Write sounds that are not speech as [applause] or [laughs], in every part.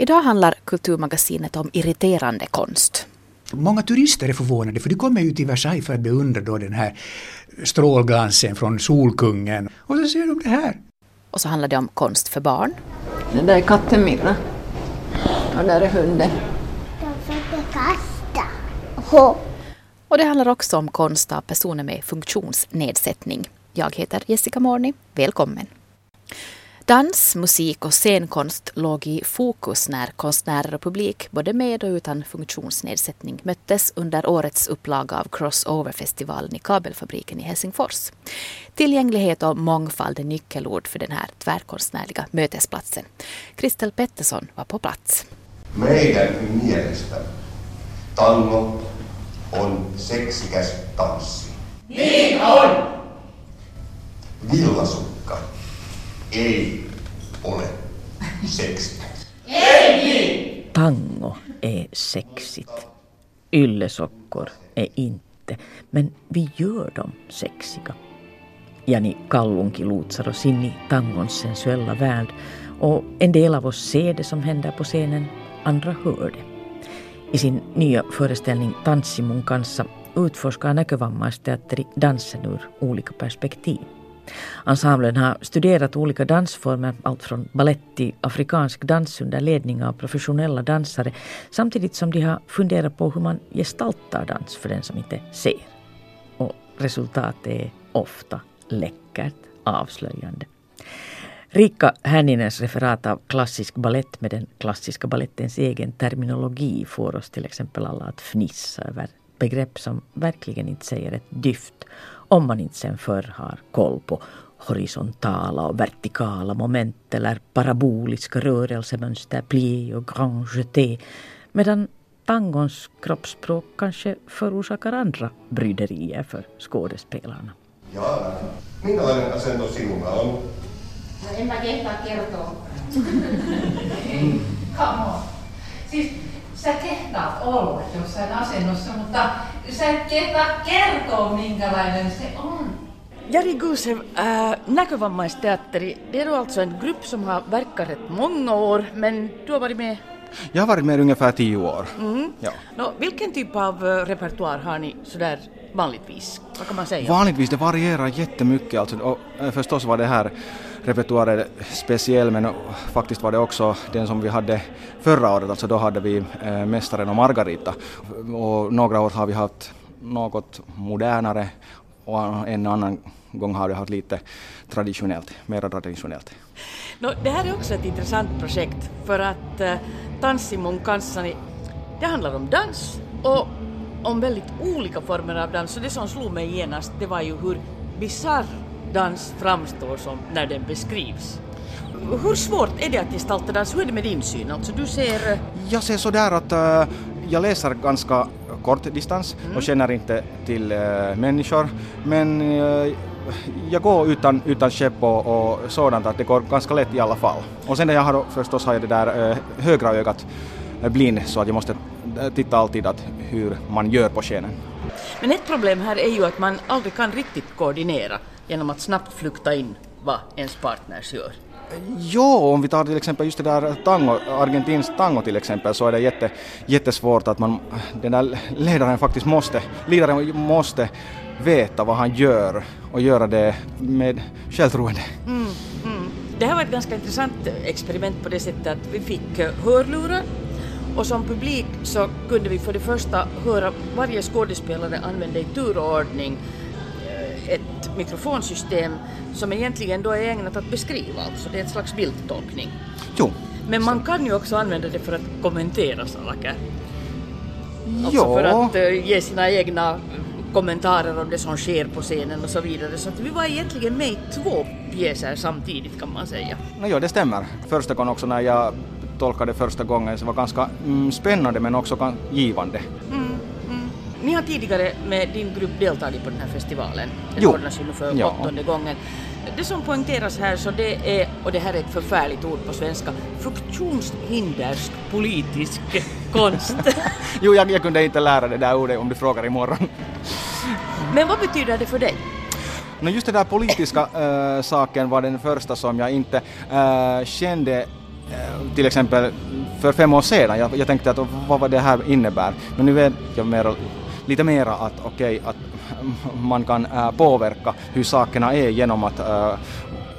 Idag handlar Kulturmagasinet om irriterande konst. Många turister är förvånade för de kommer ju till Versailles för att beundra då den här strålglansen från Solkungen. Och så ser de det här. Och så handlar det om konst för barn. Den där är katten Mirra. Och där är hunden. De försöker kasta. Ho. Och det handlar också om konst av personer med funktionsnedsättning. Jag heter Jessica Morni. Välkommen! Dans, musik och scenkonst låg i fokus när konstnärer och publik, både med och utan funktionsnedsättning, möttes under årets upplaga av Crossover-festivalen i Kabelfabriken i Helsingfors. Tillgänglighet och mångfald är nyckelord för den här tvärkonstnärliga mötesplatsen. Kristel Pettersson var på plats. Meidän mielestä tango on seksikäs tanssi. Niin on! Villasukka ei ole seksikäs. Tango är sexigt. Yllesockor är inte. Men vi gör dem sexiga. Jani Kallunki lotsar oss in i tangons sensuella värld och en del av oss ser det som händer på scenen, andra hör det. I sin nya föreställning Tanssimun kanssa utforskar Näkövammaisteatteri dansen ur olika perspektiv. Ensemblen har studerat olika dansformer, allt från ballett till afrikansk dans under ledning av professionella dansare, samtidigt som de har funderat på hur man gestaltar dans för den som inte ser. Och resultatet är ofta läckert, avslöjande. Rika Hänninens referat av klassisk ballett med den klassiska ballettens egen terminologi får oss till exempel alla att fnissa över begrepp som verkligen inte säger ett dyft om man inte sen förr har koll på horisontala och vertikala moment eller paraboliska rörelsemönster, plié och grand jeté. Medan tangons kroppsspråk kanske förorsakar andra bryderier för skådespelarna. Jaana, minkälainen asento sinulla on? No en mä kehtaa kertoa. [laughs] Come on. Siis sä kehtaat olla jossain asennossa, mutta sä et kehtaa kertoa minkälainen se on. Jari Gusev, äh, Näkövammaisteatteri, det är då alltså en grupp som har verkat rätt många år, men du har varit med. Jag har varit med ungefär tio år. Mm. Ja. Nå, vilken typ av uh, repertoar har ni sådär vanligtvis? Vad kan man säga? Vanligtvis det varierar jättemycket alltså, och eh, förstås var det här repertoaren speciell men faktiskt var det också den som vi hade förra året, alltså då hade vi eh, Mästaren och Margarita. Och några år har vi haft något modernare och en annan gång har vi haft lite traditionellt, mera traditionellt. No, det här är också ett intressant projekt för att eh, uh, Tanssimun kanssani, det handlar om dans och om väldigt olika former av dans. Och det som slog mig genast det var ju hur bisarr dans framstår som när den beskrivs. Hur svårt är det att gestalta dans? Hur är det med din syn? Alltså du ser... eh, Jag ser sådär att äh, jag läser ganska kort distans och känner inte till äh, människor men äh, jag går utan, utan käpp och, och sådant att det går ganska lätt i alla fall. Och sen jag har förstås har jag det där högra ögat blind så att jag måste titta alltid att hur man gör på scenen. Men ett problem här är ju att man aldrig kan riktigt koordinera genom att snabbt flykta in vad ens partners gör. Jo, om vi tar till exempel just det där tango, argentinsk tango till exempel, så är det jätte, jättesvårt att man, den där ledaren faktiskt måste, ledaren måste veta vad han gör och göra det med självförtroende. Mm, mm. Det här var ett ganska intressant experiment på det sättet att vi fick eh, hörlurar och som publik så kunde vi för det första höra varje skådespelare använda i turordning ett mikrofonsystem som egentligen då är ägnat att beskriva, alltså det är ett slags bildtolkning. Jo, Men man kan ju också använda det för att kommentera saker. Alltså för att eh, ge sina egna kommentarer om det som sker på scenen och så vidare. Så att vi var egentligen med i två pjäser samtidigt kan man säga. No, jo, det stämmer. Första gången också när jag tolkade första gången så var ganska mm, spännande men också givande. Mm. Ni har tidigare med din grupp deltagit på den här festivalen. Den Jo. ordnas ju nu för Ja. åttonde gången. Det som poängteras här så det är, och det här är ett förfärligt ord på svenska, funktionshindersk politisk [laughs] konst. Jo, jag, jag kunde inte lära det där ordet om du frågar imorgon. Men vad betyder det för dig? No just den där politiska äh, [coughs] saken var den första som jag inte äh, kände eh, till exempel för fem år sedan, jag, jag tänkte att vad var det här innebär, men nu vet jag mera, lite mera att okej, okay, att man kan äh, påverka hur sakerna är genom att äh,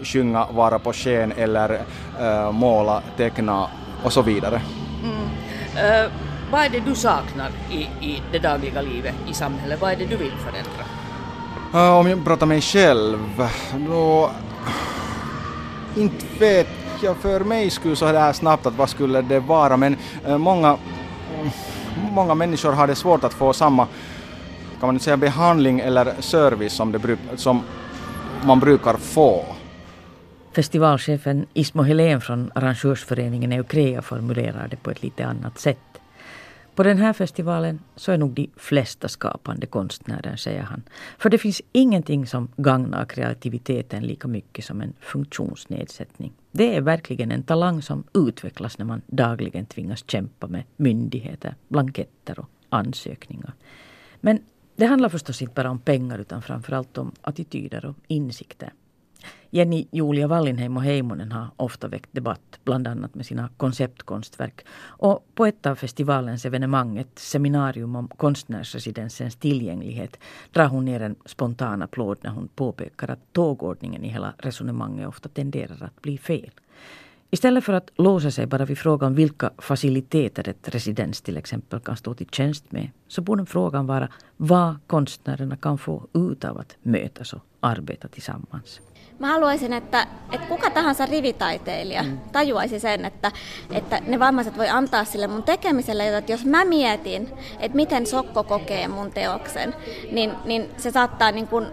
sjunga, vara på scen eller äh, måla, teckna och så vidare. Mm. Uh, vad är det du saknar i, i det dagliga livet i samhället? Vad är det du vill förändra? Uh, om jag pratar mig själv, då... Inte vet jag för mig skulle så här snabbt att vad skulle det vara, men uh, många, många människor har det svårt att få samma kan man säga behandling eller service som, det, som man brukar få. Festivalchefen Ismo Helén från Arrangörsföreningen Eukrea formulerar det på ett lite annat sätt. På den här festivalen så är nog de flesta skapande konstnärer, säger han. För det finns ingenting som gagnar kreativiteten lika mycket som en funktionsnedsättning. Det är verkligen en talang som utvecklas när man dagligen tvingas kämpa med myndigheter, blanketter och ansökningar. Men det handlar förstås inte bara om pengar utan framförallt om attityder och insikter. Jenny Julia Wallinheim och Heimonen har ofta väckt debatt, bland annat med sina konceptkonstverk. Och på ett av festivalens evenemang, ett seminarium om konstnärsresidensens tillgänglighet, drar hon ner en spontan applåd när hon påpekar att tågordningen i hela resonemanget ofta tenderar att bli fel. Istället för att låsa sig bara vid frågan vilka faciliteter ett residens till exempel kan stå till tjänst med, så borde frågan vara vad konstnärerna kan få ut av att mötas och arbeta tillsammans. Mä haluaisin, että, että kuka tahansa rivitaiteilija mm. tajuaisi sen, että, että ne vammaiset voi antaa sille mun tekemiselle, että jos mä mietin, että miten Sokko kokee mun teoksen, niin, niin se saattaa niin kuin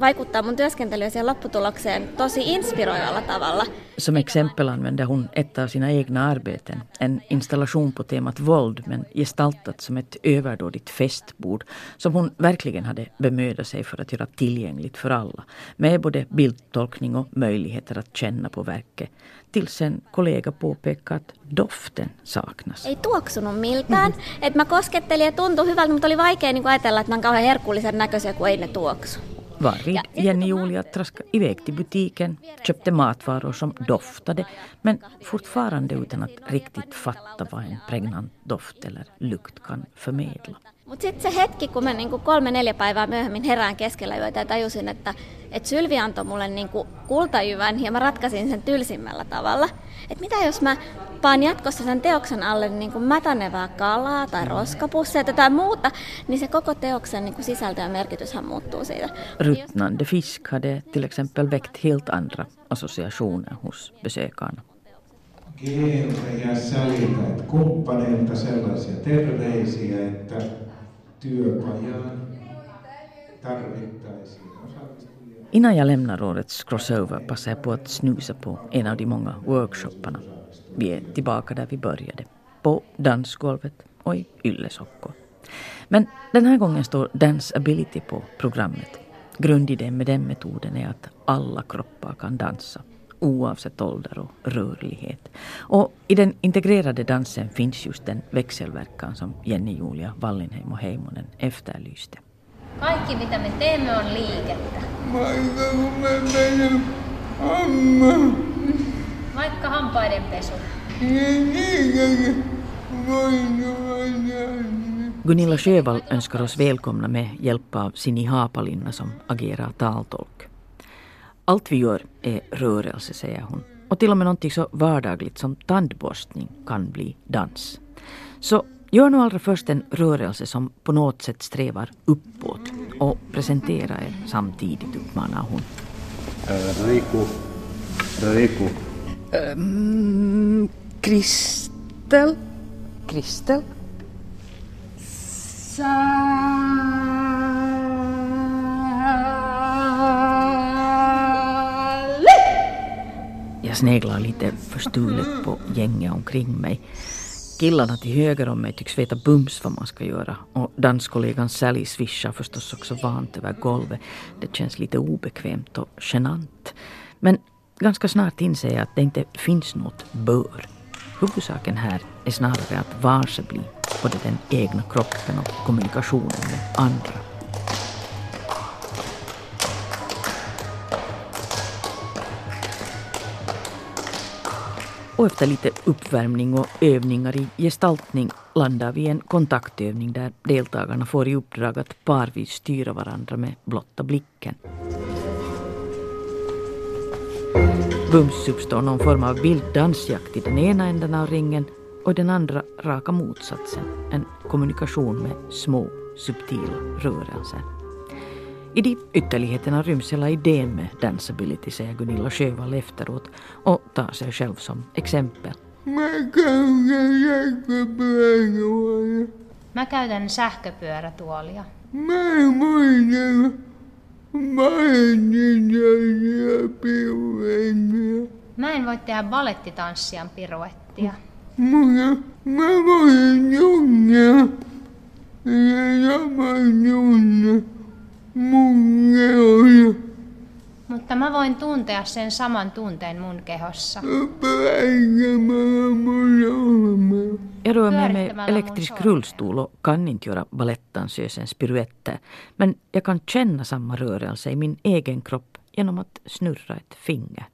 vaikuttaa mun työskentelyyn siihen lopputulokseen tosi inspiroivalla tavalla. Som exempel använder hon ett av sina egna arbeten, en installation på temat våld men gestaltat som ett överdådigt festbord som hon verkligen hade bemödat sig för att göra tillgängligt för alla. Med både bildtolkning och möjligheter att känna på verket. Tills en kollega påpekade att doften saknas. Ei tuoksunut miltään. Et mä koskettelin ja tuntui hyvältä, mutta oli vaikea niin ajatella, että mä oon kauhean herkullisen näköisiä, kun ei ne tuoksu. Varvid Jenny Julia traskade iväg till butiken, köpte matvaror som doftade men fortfarande utan att riktigt fatta vad en pregnant doft eller lukt kan förmedla. Mutta sitten se hetki, kun mä niinku kolme neljä päivää myöhemmin herään keskellä yötä ja tajusin, että, että Sylvi antoi mulle niinku kultajyvän ja mä ratkaisin sen tylsimmällä tavalla. Että mitä jos mä paan jatkossa sen teoksen alle niin kuin mätänevää kalaa tai roskapusseja tai muuta, niin se koko teoksen niin kuin sisältö ja merkityshän muuttuu siitä. Ruttnande fisk hade till exempel väckt helt andra associationer hos besökarna. Keiltä ja että kumppaneilta sellaisia terveisiä, että työpajaan tarvittaisiin Innan jag lämnar årets crossover passar jag på att snusa på en av de många workshopparna vi är tillbaka där vi började, på dansgolvet och i yllesockor. Men den här gången står Danceability på programmet. Grundidén med den metoden är att alla kroppar kan dansa oavsett ålder och rörlighet. Och i den integrerade dansen finns just den växelverkan som Jenny Julia Wallinheim och Heimonen efterlyste. Kaikki mitä me teemme on liikettä. Vaikka hampaiden pesu. Gunilla Sjövall önskar oss välkomna med hjälp av Sini Haapalinna som agerar taltolk. Allt vi gör är rörelse, säger hon. Och till och med någonting så vardagligt som tandborstning kan bli dans. Så gör nu allra först en rörelse som på något sätt strävar uppåt och presentera er samtidigt, uppmanar hon. Riku, Riku, Um, Kristel. Kristel. Jag sneglar lite förstulet på gänget omkring mig. Killarna till höger om mig tycks veta bums vad man ska göra och danskollegan Sally svischar förstås också vant över golvet. Det känns lite obekvämt och genant. Men Ganska snart inser jag att det inte finns något bör. Huvudsaken här är snarare att varse bli både den egna kroppen och kommunikationen med andra. Och efter lite uppvärmning och övningar i gestaltning landar vi i en kontaktövning där deltagarna får i uppdrag att parvis styra varandra med blotta blicken. Bums uppstår någon form av bilddansjakt i den ena änden av ringen och den andra raka motsatsen, en kommunikation med små subtila rörelser. I de ytterligheterna ryms hela idén med Danceability, säger Gunilla Sjövall efteråt och tar sig själv som exempel. Mä käytän sähköpyörätuolia. Mä en voi tehdä balettitanssian piruettia. Mä, mä voin jungia. Ja mä jungia. Mun. Mutta mä voin tuntea sen saman tunteen mun kehossa. Jag rör mig med elektrisk rullstol och kan inte göra balettdansösens piruetter. Men jag kan känna samma rörelse i min egen kropp genom att snurra ett finger.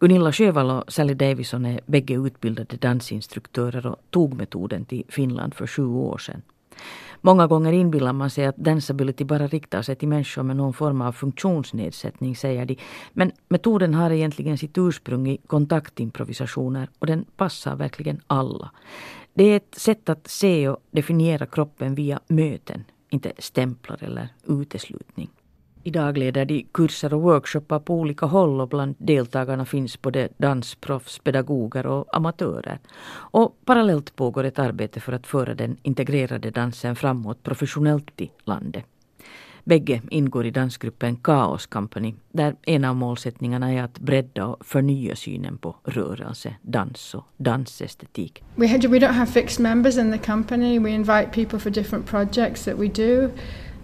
Gunilla Sjövall och Sally Davison är bägge utbildade dansinstruktörer och tog metoden till Finland för sju år sedan. Många gånger inbillar man sig att Danceability bara riktar sig till människor med någon form av funktionsnedsättning, säger de. Men metoden har egentligen sitt ursprung i kontaktimprovisationer och den passar verkligen alla. Det är ett sätt att se och definiera kroppen via möten, inte stämplar eller uteslutning. Idag leder de kurser och workshoppar på olika håll och bland deltagarna finns både dansproffs, pedagoger och amatörer. Och parallellt pågår ett arbete för att föra den integrerade dansen framåt professionellt i landet. Bägge ingår i dansgruppen Chaos Company där en av målsättningarna är att bredda och förnya synen på rörelse, dans och dansestetik. We, we don't have fixed members in the company. We invite people for different projects that we do.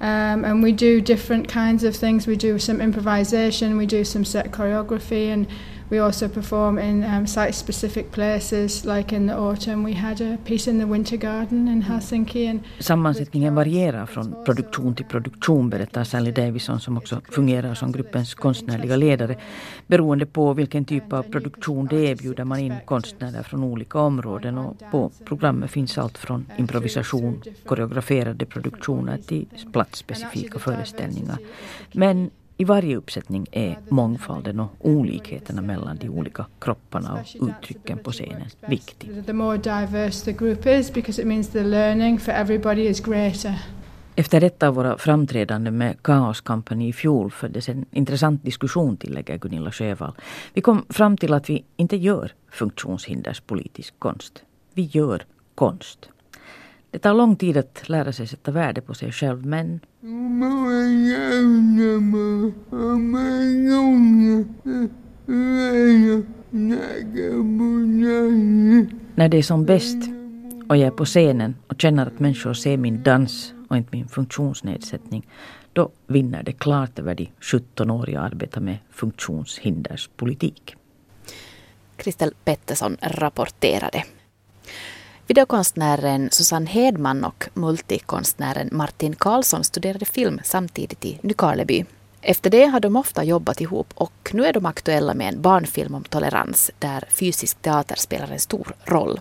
Um, and we do different kinds of things. We do some improvisation, we do some set choreography, and we also perform in um, site specific places. Like in the autumn, we had a piece in the Winter Garden in Helsinki. And Sammansättningen varierar från produktion till produktion, berättar Sally Davison som också fungerar som gruppens konstnärliga ledare. Beroende på vilken typ av produktion det erbjuder man in konstnärer från olika områden och på programmet finns allt från improvisation, koreograferade produktioner till platsspecifika föreställningar. Men i varje uppsättning är mångfalden och olikheterna mellan de olika kropparna och uttrycken på scenen viktig. Efter ett av våra framträdanden med Chaos Company i fjol föddes en intressant diskussion, tillägger Gunilla Sjövall. Vi kom fram till att vi inte gör funktionshinderspolitisk konst. Vi gör konst. Det tar lång tid att lära sig sätta värde på sig själv men när det är som bäst och jag är på scenen och känner att människor ser min dans och inte min funktionsnedsättning, då vinner det klart över de 17 år jag arbetar med funktionshinderspolitik. Kristel Pettersson rapporterade. Videokonstnären Susanne Hedman och multikonstnären Martin Karlsson studerade film samtidigt i Nykarleby. Efter det har de ofta jobbat ihop och nu är de aktuella med en barnfilm om tolerans där fysisk teater spelar en stor roll.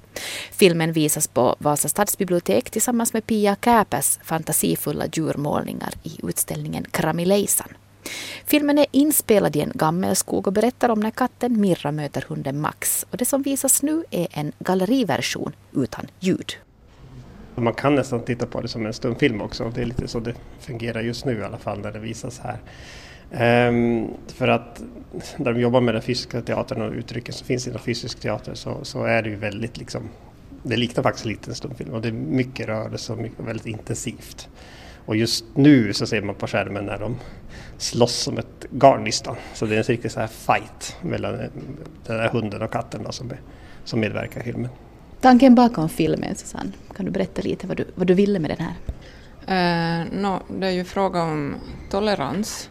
Filmen visas på Vasa stadsbibliotek tillsammans med Pia Käpes fantasifulla djurmålningar i utställningen Kramilejsan. Filmen är inspelad i en gammelskog och berättar om när katten Mirra möter hunden Max. Och det som visas nu är en galleriversion utan ljud. Man kan nästan titta på det som en stumfilm också. Det är lite så det fungerar just nu i alla fall när det visas här. Um, för att när de jobbar med den fysiska teatern och uttrycken som finns inom fysisk teater så, så är det ju väldigt liksom, det liknar faktiskt lite en stumfilm och det är mycket rörelse och mycket, väldigt intensivt. Och just nu så ser man på skärmen när de slåss som ett garnnystan. Så det är en riktig så här fight mellan den där hunden och katten då, som, som medverkar i filmen. Tanken bakom filmen, Susanne, kan du berätta lite vad du, vad du ville med den här? Uh, no, det är ju fråga om tolerans,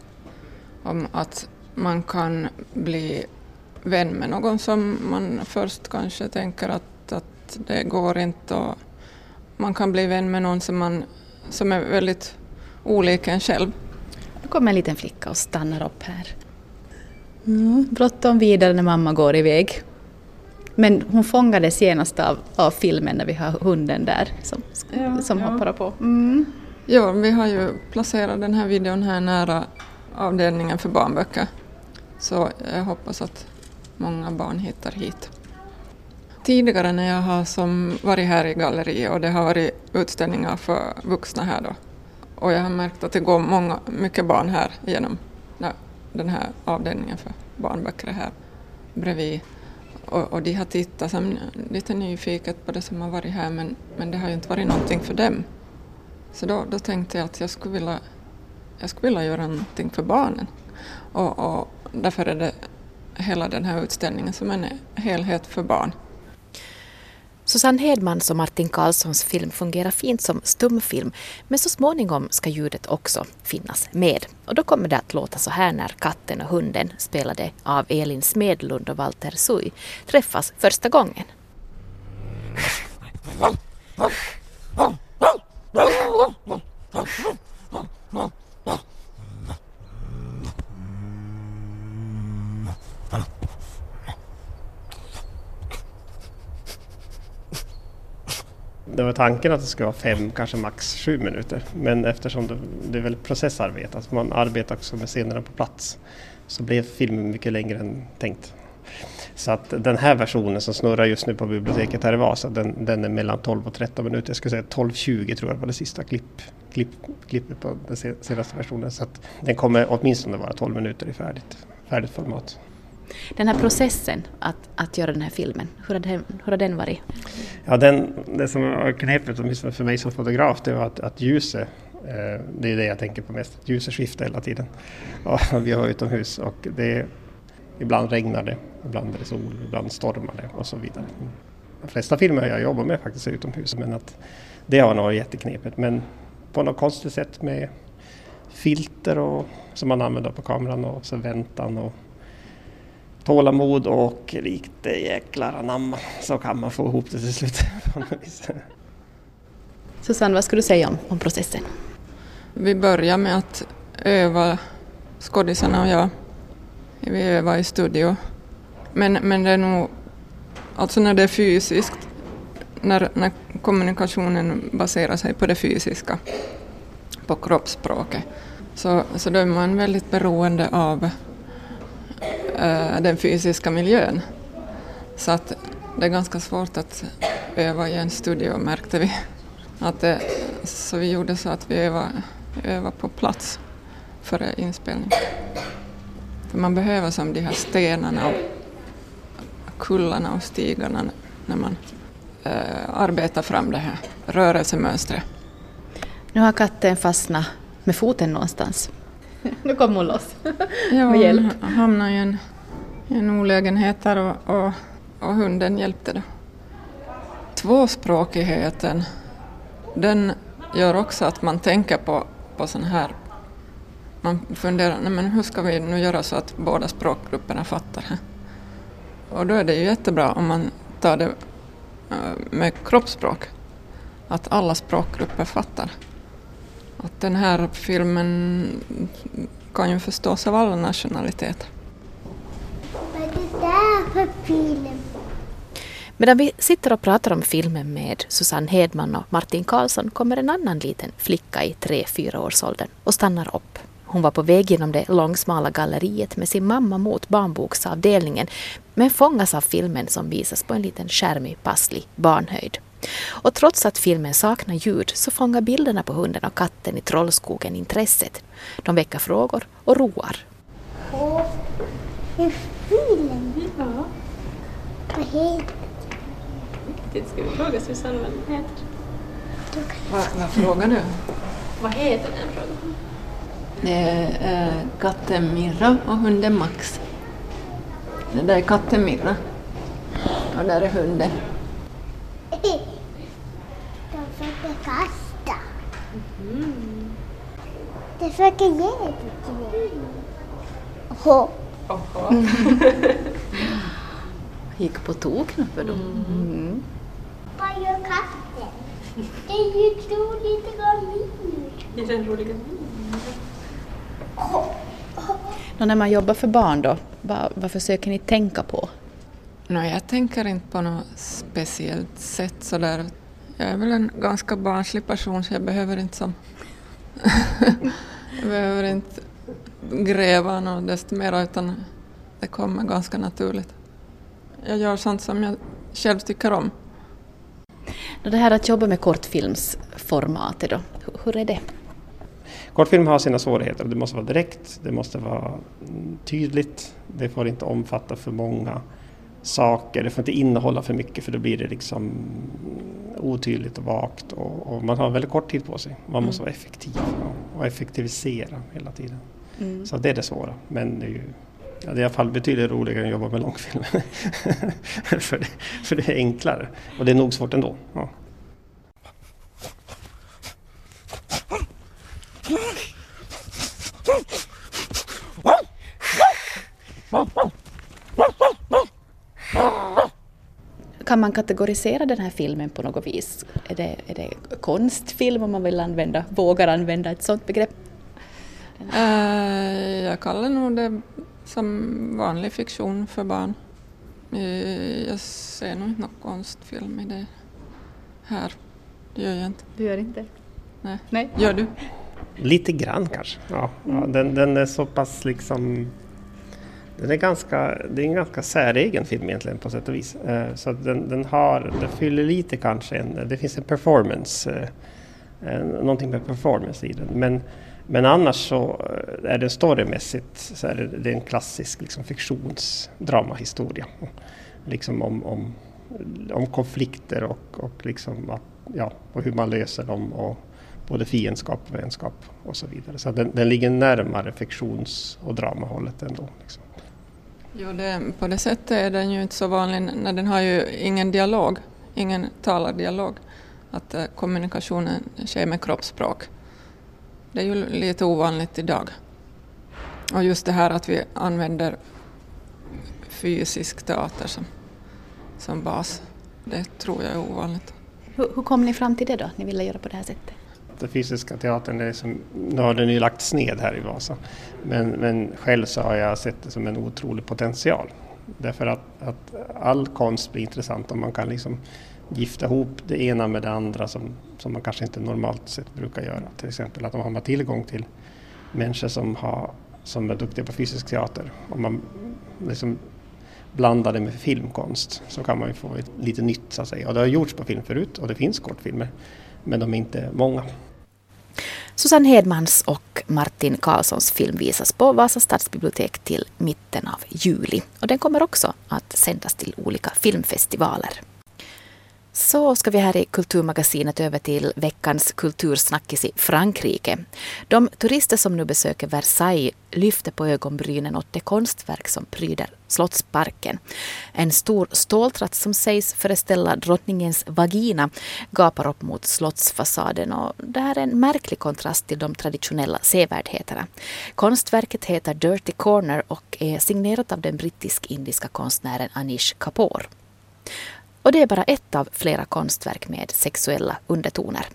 om att man kan bli vän med någon som man först kanske tänker att, att det går inte och man kan bli vän med någon som, man, som är väldigt olik en själv. Nu kommer en liten flicka och stannar upp här. Mm, bråttom vidare när mamma går iväg. Men hon fångades genast av, av filmen när vi har hunden där som, Ja, som ja. hoppar på. Mm. Ja, vi har ju placerat den här videon här nära avdelningen för barnböcker. Så jag hoppas att många barn hittar hit. Tidigare när jag har som varit här i galleriet och det har varit utställningar för vuxna här då. Och jag har märkt att det går många, mycket barn här genom den här avdelningen för barnböcker här bredvid. Och, och de har tittat som lite nyfiket på det som har varit här men, men det har ju inte varit någonting för dem. Så då, då tänkte jag att jag skulle vilja, jag skulle vilja göra någonting för barnen. Och, och därför är det hela den här utställningen som en helhet för barn. Susanne Hedmans och Martin Karlssons film fungerar fint som stumfilm men så småningom ska ljudet också finnas med. Och då kommer det att låta så här när katten och hunden spelade av Elin Smedlund och Walter Sui träffas första gången. [laughs] Det var tanken att det skulle vara fem, kanske max sju minuter. Men eftersom det, det är väl processarbete, att man arbetar också med scenerna på plats, så blev filmen mycket längre än tänkt. Så att den här versionen som snurrar just nu på biblioteket här i Vasa, den, den är mellan 12 och 13 minuter. Jag skulle säga 12-20 tror jag var det sista klipp, klipp, klippet på den senaste versionen. Så att den kommer åtminstone vara 12 minuter i färdigt, färdigt format. Den här processen att, att göra den här filmen, hur har den, hur har den varit? Ja, den, det som var knepigt åtminstone för mig som fotograf det var att, att ljuset, eh, det är det jag tänker på mest, att ljuset skiftar hela tiden. [laughs] Ja, vi var utomhus och det, ibland regnar det, ibland är det sol, ibland stormar det och så vidare. De flesta filmer jag jobbar med faktiskt är utomhus men att det har nog varit jätteknepigt. Men på något konstigt sätt med filter och, som man använder på kameran och så väntan och tålamod och lite jäklar anamma så kan man få ihop det till slut. [laughs] Susanne, vad skulle du säga om, om processen? Vi börjar med att öva, skådisarna och jag. Vi övar i studio. Men, men det är nog, alltså när det är fysiskt, när, när kommunikationen baserar sig på det fysiska, på kroppsspråket, så, så då är man väldigt beroende av den fysiska miljön. Så att det är ganska svårt att öva i en studio märkte vi. Att det, så vi gjorde så att vi övade, övade på plats före inspelning. För man behöver som de här stenarna och kullarna och stigarna när man eh, arbetar fram det här rörelsemönstret. Nu har katten fastnat med foten någonstans. [laughs] nu kommer hon loss. Ja, med hjälp. hon hamnade i en, en olägenhet där och, och, och hunden hjälpte då. Tvåspråkigheten, den gör också att man tänker på, på sån här... Man funderar, nej men hur ska vi nu göra så att båda språkgrupperna fattar? Och då är det ju jättebra om man tar det eh, med kroppsspråk, att alla språkgrupper fattar. Att den här filmen kan ju förstås av alla nationaliteter. För film? Medan vi sitter och pratar om filmen med Susanne Hedman och Martin Karlsson kommer en annan liten flicka i 3-4 årsåldern och stannar upp. Hon var på väg genom det långsmala galleriet med sin mamma mot barnboksavdelningen men fångas av filmen som visas på en liten skärm i passlig barnhöjd. Och trots att filmen saknar ljud så fångar bilderna på hunden och katten i Trollskogen intresset. De väcker frågor och roar. Åh, en film? Ja. Vad heter Ska vi fråga Susanne vad den heter? Vad, vad frågar du? Vad heter den frågan? Det är äh, katten Mirra och hunden Max. Det där är katten Mirra. Och där är hunden. De försöker kasta. De försöker ge det till mig. Åh. [laughs] Gick på tok för dem. Mm. Vad gör katten? Den är ju så lite grann minus. Är den roliga? Och när man jobbar för barn då, vad, vad försöker ni tänka på? No, jag tänker inte på något speciellt sätt sådär. Jag är väl en ganska barnslig person så jag behöver inte som... [laughs] jag behöver inte gräva något desto mer utan det kommer ganska naturligt. Jag gör sånt som jag själv tycker om. Det här att jobba med kortfilmsformatet då, hur är det? Kortfilm har sina svårigheter. Det måste vara direkt, det måste vara tydligt, det får inte omfatta för många saker, det får inte innehålla för mycket för då blir det liksom otydligt och vagt och, och man har väldigt kort tid på sig. Man måste vara effektiv och, och effektivisera hela tiden. Mm. Så det är det svåra. Men det är ju ja, det är i alla fall betydligt roligare än att jobba med långfilm. [laughs] för, det, för det är enklare och det är nog svårt ändå. Ja. Kan man kategorisera den här filmen på något vis? Är det, är det konstfilm om man vill använda, vågar använda ett sådant begrepp? Eh, jag kallar nog det som vanlig fiktion för barn. Eh, jag ser nog inte någon konstfilm i det här. Det gör jag inte. Du gör inte? Nej. Nej. Gör du? Lite grann kanske. Ja, ja, den, den är så pass liksom... Den är ganska, det är en ganska säregen film egentligen på sätt och vis. Eh, så den, den har, den fyller lite kanske en, det finns en performance, någonting med performance i den. Men, men annars så eh, är den storymässigt så är det, det är en klassisk liksom, fiktionsdramahistoria. Liksom om, om, om konflikter och, och, liksom att, ja, och hur man löser dem. Och, både fiendskap och vänskap och så vidare. Så den, den ligger närmare fiktions och dramahållet ändå. Liksom. Jo, det, på det sättet är den ju inte så vanlig när den har ju ingen dialog, ingen talardialog. Att eh, kommunikationen sker med kroppsspråk. Det är ju lite ovanligt idag. Och just det här att vi använder fysisk teater som, som bas, det tror jag är ovanligt. Hur, hur kom ni fram till det då, ni ville göra på det här sättet? Den fysiska teatern, är som, nu har den ju lagts ned här i Vasa. Men, men själv så har jag sett det som en otrolig potential. Därför att, att all konst blir intressant om man kan liksom gifta ihop det ena med det andra som, som man kanske inte normalt sett brukar göra. Till exempel att om man har tillgång till människor som, har, som är duktiga på fysisk teater. Om man liksom blandar det med filmkonst så kan man ju få lite nytt så att säga. Och det har gjorts på film förut och det finns kortfilmer men de är inte många. Susanne Hedmans och Martin Karlssons film visas på Vasa stadsbibliotek till mitten av juli. Och den kommer också att sändas till olika filmfestivaler. Så ska vi här i Kulturmagasinet över till veckans kultursnackis i Frankrike. De turister som nu besöker Versailles lyfter på ögonbrynen åt det konstverk som pryder Slottsparken. En stor ståltratt som sägs föreställa drottningens vagina gapar upp mot slottsfasaden och det här är en märklig kontrast till de traditionella sevärdheterna. Konstverket heter Dirty Corner och är signerat av den brittisk-indiska konstnären Anish Kapoor. Och det är bara ett av flera konstverk med sexuella undertoner.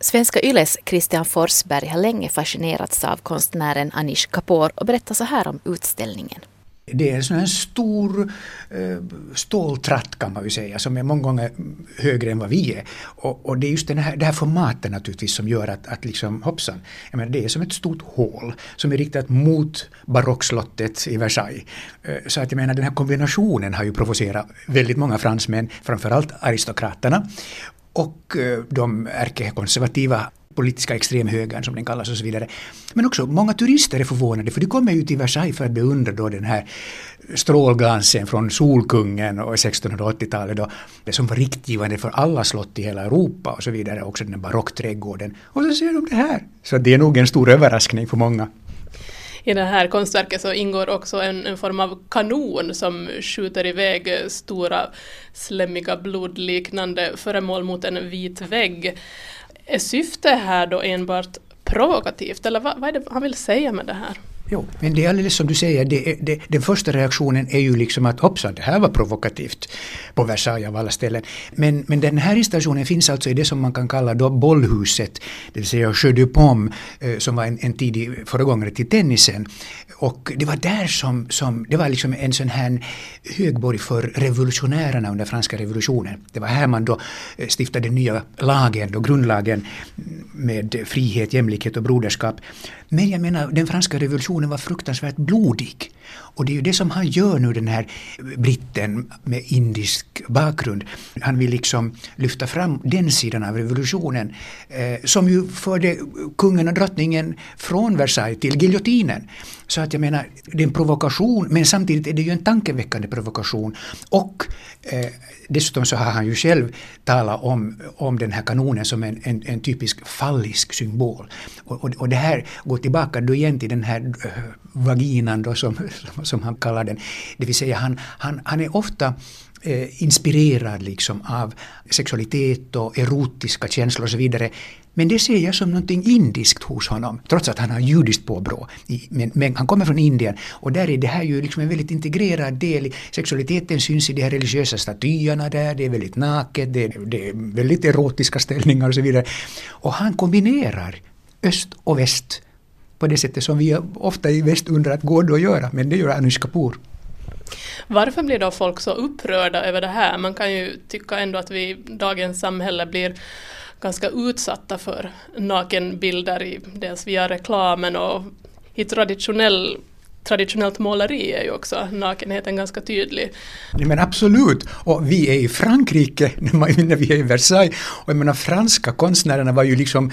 Svenska Yles Christian Forsberg har länge fascinerats av konstnären Anish Kapoor och berättar så här om utställningen. Det är en sån här stor eh, ståltratt kan man ju säga som är många gånger högre än vad vi är. Och, och det är just den här, det här formatet naturligtvis som gör att, att liksom hoppsan, jag menar, det är som ett stort hål som är riktat mot barockslottet i Versailles. Eh, så att jag menar den här kombinationen har ju provocerat väldigt många fransmän, framförallt aristokraterna och eh, de ärkekonservativa politiska extremhögern som den kallas och så vidare. Men också många turister är förvånade för de kommer ju till Versailles för att beundra då den här strålglansen från Solkungen och 1680-talet då det som var riktgivande för alla slott i hela Europa och så vidare, också den barockträdgården. Och så ser de det här. Så det är nog en stor överraskning för många. I det här konstverket så ingår också en, en, form av kanon som skjuter iväg stora slemmiga blodliknande föremål mot en vit vägg. Är syftet här då enbart provokativt eller vad, vad är det han vill säga med det här? Jo, men det är alldeles som du säger, det, det, den första reaktionen är ju liksom att hoppsan, det här var provokativt på Versailles av alla ställen. Men, men den här installationen finns alltså i det som man kan kalla då bollhuset, det vill säga Jeu du Pomme, eh, som var en, en tidig föregångare till tennisen. Och det var där som, som det var liksom en sån här högborg för revolutionärerna under franska revolutionen. Det var här man då eh, stiftade nya lagen, då grundlagen mm, med frihet, jämlikhet och broderskap. Men jag menar, den franska revolutionen var fruktansvärt blodig. Och det är ju det som han gör nu, den här britten med indisk bakgrund. Han vill liksom lyfta fram den sidan av revolutionen eh, som ju förde kungen och drottningen från Versailles till giljotinen. Så att jag menar, det är en provokation, men samtidigt är det ju en tankeväckande provokation. Och eh, dessutom så har han ju själv talat om, om den här kanonen som en, en, en typisk fallisk symbol. Och, och, och det här går tillbaka då igen till den här eh, vaginan då som, [laughs] som, han kallar den. Det vill säga han, han, han är ofta eh, inspirerad liksom av sexualitet och erotiska känslor och så vidare. Men det ser jag som någonting indiskt hos honom, trots att han har judiskt påbrå. Men, men han kommer från Indien och där är det här ju liksom en väldigt integrerad del. Sexualiteten syns i de här religiösa statyerna där, det är väldigt naket, det det är väldigt erotiska ställningar och så vidare. Och han kombinerar öst och väst på det sättet som vi ofta i väst undrar att går det att göra, men det gör Anish Kapoor. Varför blir då folk så upprörda över det här? Man kan ju tycka ändå att vi i dagens samhälle blir ganska utsatta för nakenbilder, i, dels via reklamen och i traditionell, traditionellt måleri är ju också nakenheten ganska tydlig. Nej, men absolut. Och vi är i Frankrike [laughs] när, man, när vi är i Versailles. Och jag menar, franska konstnärerna var ju liksom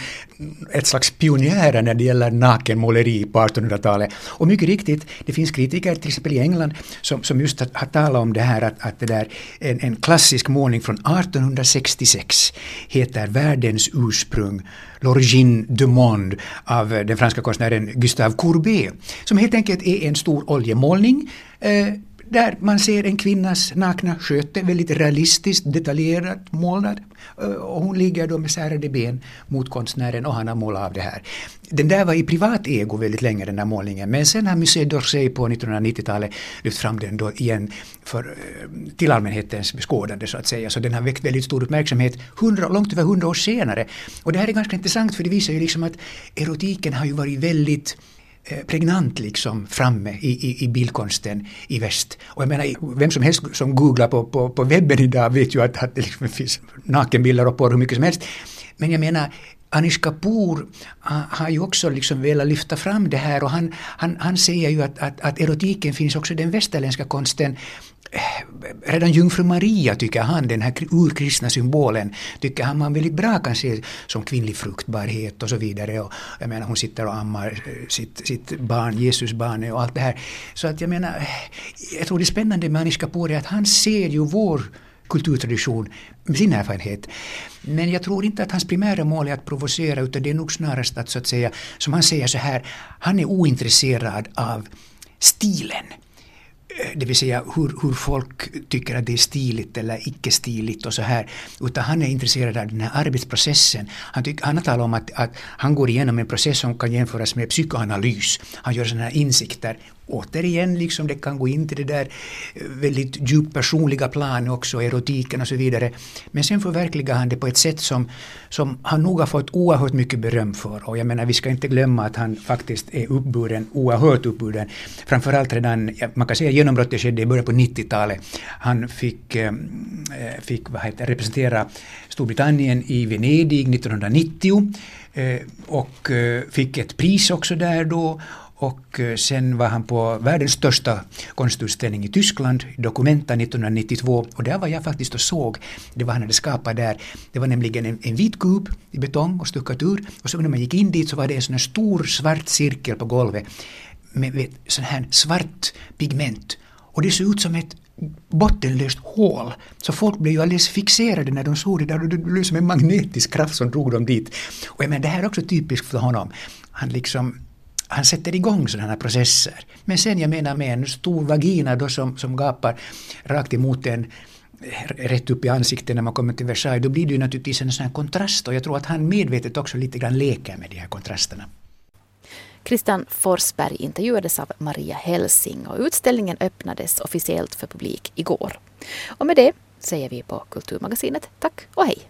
ett slags pionjärer när det gäller nakenmåleri på 1800-talet. Och mycket riktigt, det finns kritiker till exempel i England som, som just har, har talat om det här att, att det där, en, en klassisk målning från 1866 heter Världens ursprung, L'origine du monde av den franska konstnären Gustave Courbet, som helt enkelt är en stor oljemålning eh, där man ser en kvinnas nakna sköte, väldigt realistiskt detaljerat målad. Eh, och hon ligger då med särade ben mot konstnären och han har målat av det här. Den där var i privat ego väldigt länge den där målningen men sen har Musée d'Orsay på 1990-talet lyft fram den då igen för, eh, till allmänhetens beskådande så att säga. Så den har väckt väldigt stor uppmärksamhet 100, långt över hundra år senare. Och det här är ganska intressant för det visar ju liksom att erotiken har ju varit väldigt Eh, pregnant liksom framme i, i, i bildkonsten i väst. Och jag menar, vem som helst som googlar på, på, på webben idag vet ju att, att det liksom [laughs] finns nakenbilder och porr hur mycket som helst. Men jag menar, Anish Kapoor ah, har ju också liksom velat lyfta fram det här och han, han, han säger ju att, att, att erotiken finns också i den västerländska konsten. Redan Jungfru Maria tycker han, den här urkristna symbolen, tycker han man väldigt bra kan se som kvinnlig fruktbarhet och så vidare. Och jag menar hon sitter och ammar eh, sitt, sitt barn, Jesus barn och allt det här. Så att jag menar, eh, jag tror det är spännande med Anish Kapoor är att han ser ju vår kulturtradition med sin erfarenhet. Men jag tror inte att hans primära mål är att provocera utan det är nog snarast att så att säga, som han säger så här, han är ointresserad av stilen. Det vill säga hur, hur folk tycker att det är stiligt eller icke stiligt och så här. Utan han är intresserad av den här arbetsprocessen. Han, tyck, han har talat om att, att han går igenom en process som kan jämföras med psykoanalys. Han gör sådana här insikter. Återigen, liksom det kan gå in till det där eh, väldigt djupt personliga plan också, erotiken och så vidare. Men sen förverkligar han det på ett sätt som, som han nog har fått oerhört mycket beröm för. Och jag menar, vi ska inte glömma att han faktiskt är uppburen, oerhört uppburen. Framförallt redan, man kan säga genombrottet skedde i början på 90-talet. Han fick, eh, eh, fick vad heter, representera Storbritannien i Venedig 1990 och fick ett pris också där då. Och eh, sen var han på världens största konstutställning i Tyskland, Documenta 1992. Och där var jag faktiskt och såg det var han hade skapat där. Det var nämligen en, en vit kub i betong och stuckatur. Och så när man gick in dit så var det en sån här stor svart cirkel på golvet med, med sån här svart pigment. Och det såg ut som ett bottenlöst hål. Så folk blev ju alldeles fixerade när de såg det där och det blev som en magnetisk kraft som drog dem dit. Och jag menar, det här är också typiskt för honom. Han liksom han sätter igång sådana processer. Men sen jag menar med en stor vagina då som, som gapar rakt emot en rätt upp i ansiktet när man kommer till Versailles, då blir det ju naturligtvis en sån här kontrast och jag tror att han medvetet också lite grann leker med de här kontrasterna. Christian Forsberg intervjuades av Maria Helsing och utställningen öppnades officiellt för publik igår. Och med det säger vi på Kulturmagasinet tack och hej!